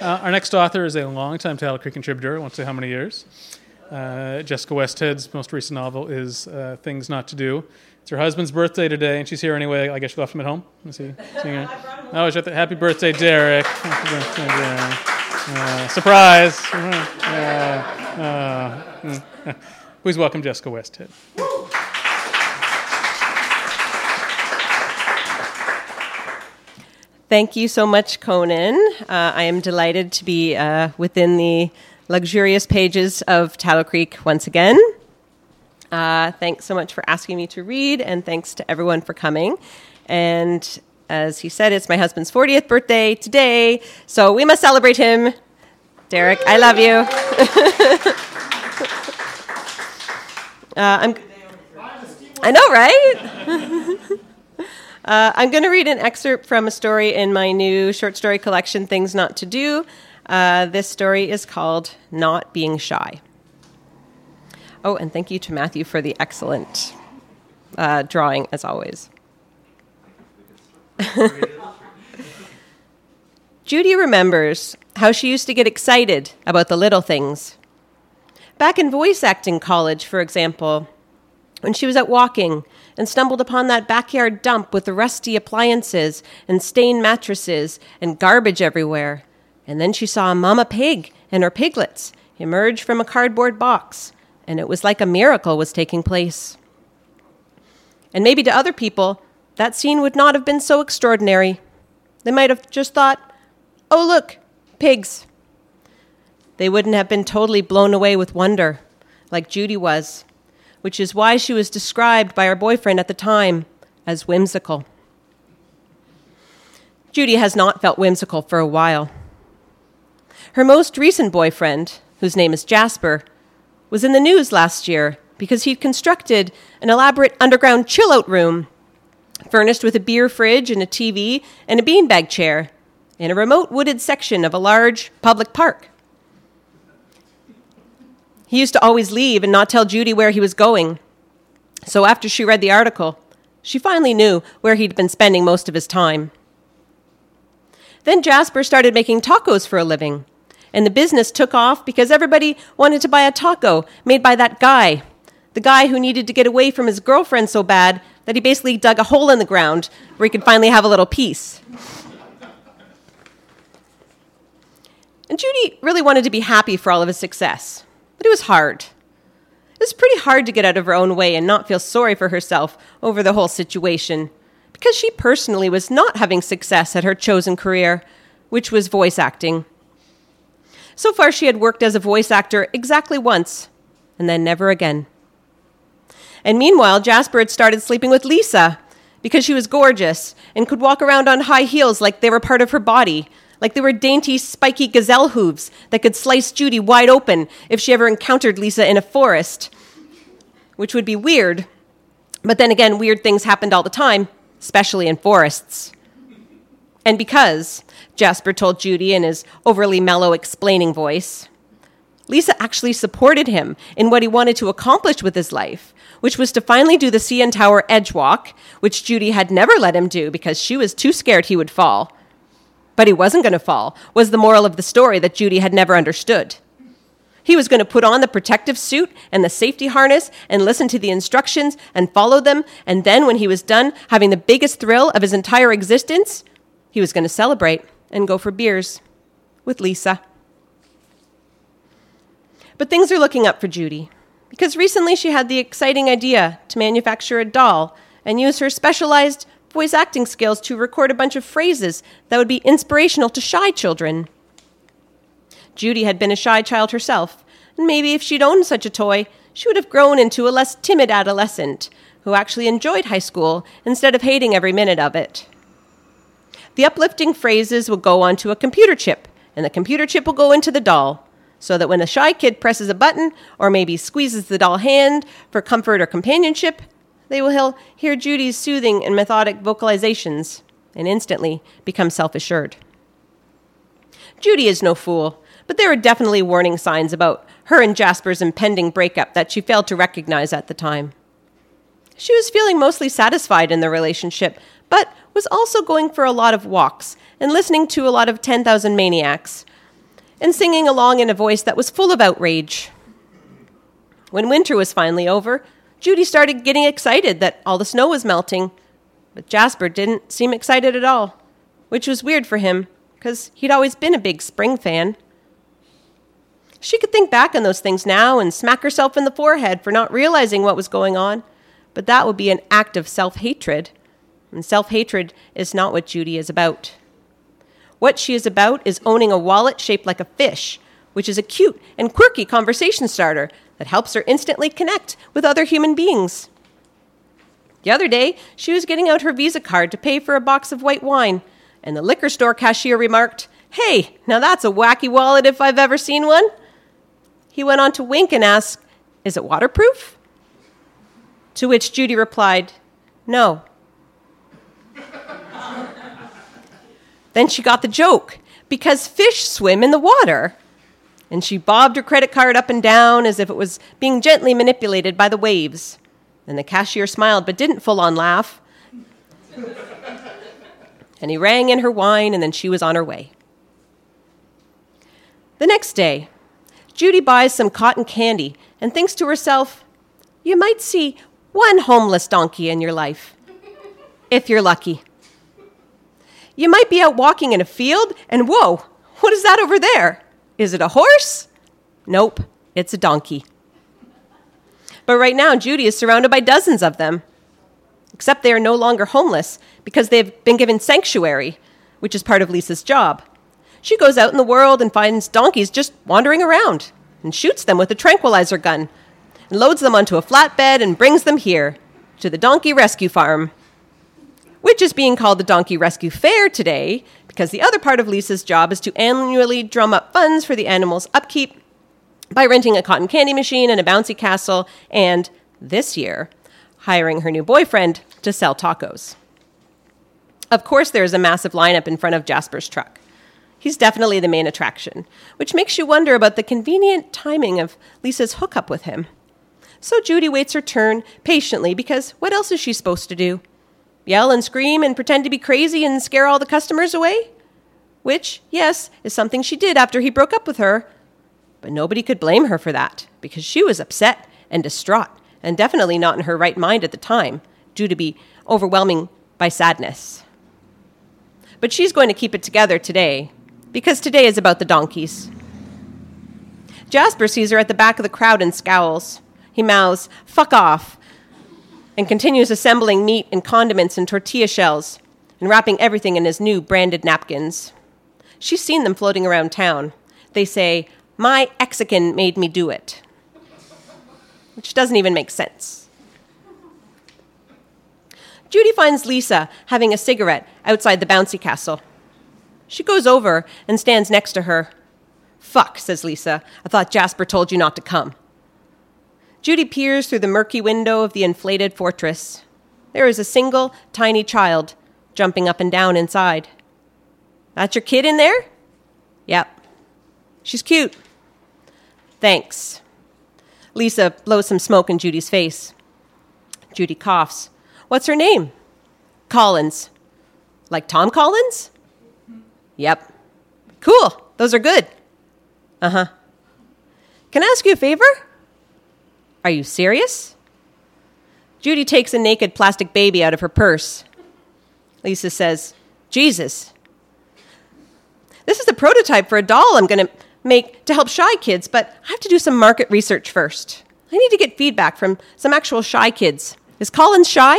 Uh, our next author is a longtime Taddle Creek contributor. I won't say how many years. Uh, Jessica Westhead's most recent novel is uh, Things Not to Do. It's her husband's birthday today, and she's here anyway. I guess she left him at home. Is he? Is oh, she's at the, happy birthday, Derek. Happy birthday, Derek. Uh, surprise. Uh, uh, please welcome Jessica Westhead. Thank you so much, Conan. Uh, I am delighted to be uh, within the luxurious pages of Taddle Creek once again. Uh, thanks so much for asking me to read, and thanks to everyone for coming. And as he said, it's my husband's 40th birthday today, so we must celebrate him. Derek, I love you. uh, I'm, I know, right? uh, I'm going to read an excerpt from a story in my new short story collection, Things Not to Do. Uh, this story is called Not Being Shy. Oh, and thank you to Matthew for the excellent uh, drawing, as always. Judy remembers how she used to get excited about the little things. Back in voice acting college, for example, when she was out walking and stumbled upon that backyard dump with the rusty appliances and stained mattresses and garbage everywhere, and then she saw mama pig and her piglets emerge from a cardboard box, and it was like a miracle was taking place. And maybe to other people, that scene would not have been so extraordinary. They might have just thought, oh, look, pigs. They wouldn't have been totally blown away with wonder, like Judy was, which is why she was described by her boyfriend at the time as whimsical. Judy has not felt whimsical for a while. Her most recent boyfriend, whose name is Jasper, was in the news last year because he'd constructed an elaborate underground chill out room, furnished with a beer fridge and a TV and a beanbag chair in a remote wooded section of a large public park. He used to always leave and not tell Judy where he was going. So after she read the article, she finally knew where he'd been spending most of his time. Then Jasper started making tacos for a living and the business took off because everybody wanted to buy a taco made by that guy. The guy who needed to get away from his girlfriend so bad that he basically dug a hole in the ground where he could finally have a little peace. And Judy really wanted to be happy for all of his success, but it was hard. It was pretty hard to get out of her own way and not feel sorry for herself over the whole situation, because she personally was not having success at her chosen career, which was voice acting. So far, she had worked as a voice actor exactly once, and then never again. And meanwhile, Jasper had started sleeping with Lisa because she was gorgeous and could walk around on high heels like they were part of her body, like they were dainty, spiky gazelle hooves that could slice Judy wide open if she ever encountered Lisa in a forest, which would be weird. But then again, weird things happened all the time, especially in forests. And because, Jasper told Judy in his overly mellow explaining voice, Lisa actually supported him in what he wanted to accomplish with his life, which was to finally do the CN Tower edge walk, which Judy had never let him do because she was too scared he would fall. But he wasn't going to fall, was the moral of the story that Judy had never understood. He was going to put on the protective suit and the safety harness and listen to the instructions and follow them, and then when he was done having the biggest thrill of his entire existence, he was going to celebrate and go for beers with Lisa. But things are looking up for Judy because recently she had the exciting idea to manufacture a doll and use her specialized voice acting skills to record a bunch of phrases that would be inspirational to shy children. Judy had been a shy child herself, and maybe if she'd owned such a toy, she would have grown into a less timid adolescent who actually enjoyed high school instead of hating every minute of it. The uplifting phrases will go onto a computer chip, and the computer chip will go into the doll, so that when the shy kid presses a button or maybe squeezes the doll hand for comfort or companionship, they will hear Judy's soothing and methodic vocalizations and instantly become self assured. Judy is no fool, but there are definitely warning signs about her and Jasper's impending breakup that she failed to recognize at the time. She was feeling mostly satisfied in the relationship, but was also going for a lot of walks and listening to a lot of 10,000 Maniacs, and singing along in a voice that was full of outrage. When winter was finally over, Judy started getting excited that all the snow was melting, but Jasper didn't seem excited at all, which was weird for him, because he'd always been a big spring fan. She could think back on those things now and smack herself in the forehead for not realizing what was going on, but that would be an act of self hatred. And self hatred is not what Judy is about. What she is about is owning a wallet shaped like a fish, which is a cute and quirky conversation starter that helps her instantly connect with other human beings. The other day, she was getting out her Visa card to pay for a box of white wine, and the liquor store cashier remarked, Hey, now that's a wacky wallet if I've ever seen one. He went on to wink and ask, Is it waterproof? To which Judy replied, No. then she got the joke because fish swim in the water. And she bobbed her credit card up and down as if it was being gently manipulated by the waves. And the cashier smiled but didn't full on laugh. and he rang in her wine, and then she was on her way. The next day, Judy buys some cotton candy and thinks to herself, You might see one homeless donkey in your life, if you're lucky. You might be out walking in a field, and whoa, what is that over there? Is it a horse? Nope, it's a donkey. But right now, Judy is surrounded by dozens of them. Except they are no longer homeless because they've been given sanctuary, which is part of Lisa's job. She goes out in the world and finds donkeys just wandering around and shoots them with a tranquilizer gun and loads them onto a flatbed and brings them here to the donkey rescue farm, which is being called the Donkey Rescue Fair today because the other part of Lisa's job is to annually drum up funds for the animals' upkeep by renting a cotton candy machine and a bouncy castle, and this year, hiring her new boyfriend to sell tacos. Of course, there is a massive lineup in front of Jasper's truck. He's definitely the main attraction, which makes you wonder about the convenient timing of Lisa's hookup with him. So Judy waits her turn patiently because what else is she supposed to do? Yell and scream and pretend to be crazy and scare all the customers away? Which, yes, is something she did after he broke up with her. But nobody could blame her for that because she was upset and distraught and definitely not in her right mind at the time, due to be overwhelming by sadness. But she's going to keep it together today because today is about the donkeys. Jasper sees her at the back of the crowd and scowls. He mouths, Fuck off, and continues assembling meat and condiments and tortilla shells and wrapping everything in his new branded napkins. She's seen them floating around town. They say, My Exican made me do it, which doesn't even make sense. Judy finds Lisa having a cigarette outside the bouncy castle. She goes over and stands next to her. Fuck, says Lisa. I thought Jasper told you not to come. Judy peers through the murky window of the inflated fortress. There is a single, tiny child jumping up and down inside. That's your kid in there? Yep. She's cute. Thanks. Lisa blows some smoke in Judy's face. Judy coughs. What's her name? Collins. Like Tom Collins? Yep. Cool. Those are good. Uh huh. Can I ask you a favor? Are you serious? Judy takes a naked plastic baby out of her purse. Lisa says, Jesus. This is the prototype for a doll I'm going to make to help shy kids, but I have to do some market research first. I need to get feedback from some actual shy kids. Is Collins shy?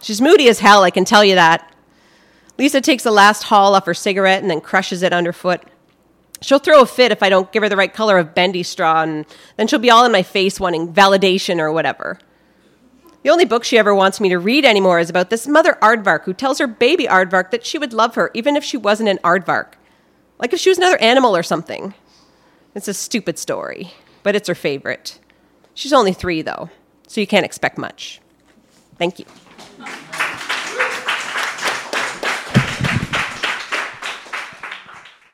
She's moody as hell, I can tell you that. Lisa takes the last haul off her cigarette and then crushes it underfoot. She'll throw a fit if I don't give her the right color of bendy straw, and then she'll be all in my face wanting validation or whatever. The only book she ever wants me to read anymore is about this mother aardvark who tells her baby aardvark that she would love her even if she wasn't an aardvark. Like if she was another animal or something. It's a stupid story, but it's her favorite. She's only three, though, so you can't expect much. Thank you.